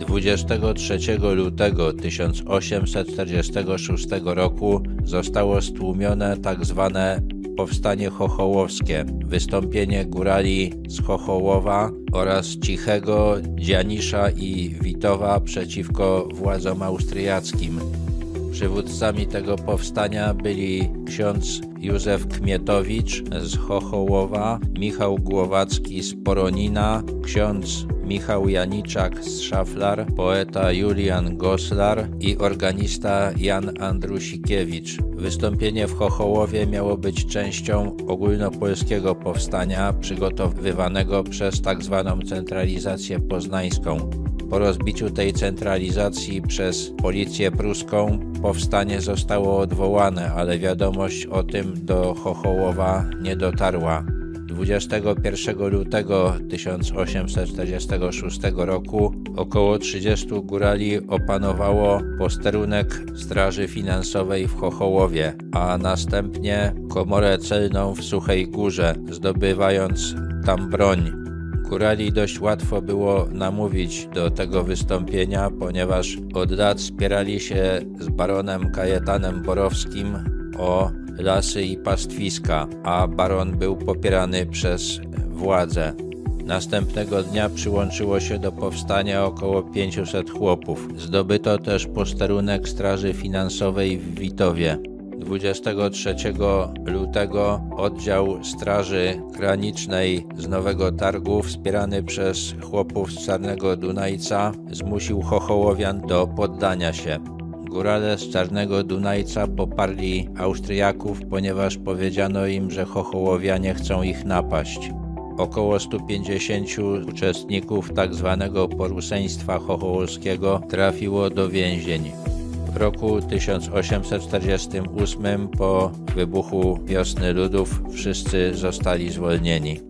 23 lutego 1846 roku zostało stłumione tzw. Tak powstanie chochołowskie, wystąpienie górali z Chochołowa oraz Cichego, Dzianisza i Witowa przeciwko władzom austriackim. Przywódcami tego powstania byli ksiądz Józef Kmietowicz z Chochołowa, Michał Głowacki z Poronina, ksiądz Michał Janiczak z Szaflar, poeta Julian Goslar i organista Jan Andrusikiewicz. Wystąpienie w Chochołowie miało być częścią ogólnopolskiego powstania przygotowywanego przez tzw. Tak centralizację poznańską. Po rozbiciu tej centralizacji przez policję pruską powstanie zostało odwołane, ale wiadomość o tym do Chochołowa nie dotarła. 21 lutego 1846 roku około 30 górali opanowało posterunek Straży Finansowej w Chochołowie, a następnie komorę celną w Suchej Górze, zdobywając tam broń. Górali dość łatwo było namówić do tego wystąpienia, ponieważ od lat spierali się z baronem Kajetanem Borowskim o lasy i pastwiska, a baron był popierany przez władze. Następnego dnia przyłączyło się do powstania około 500 chłopów. Zdobyto też posterunek Straży Finansowej w Witowie. 23 lutego oddział Straży Granicznej z Nowego Targu, wspierany przez chłopów z Czarnego Dunajca, zmusił Chochołowian do poddania się. Górale z Czarnego Dunajca poparli Austriaków, ponieważ powiedziano im, że Chochołowianie chcą ich napaść. Około 150 uczestników tzw. Tak poruseństwa chochołowskiego trafiło do więzień. W roku 1848 po wybuchu Wiosny Ludów wszyscy zostali zwolnieni.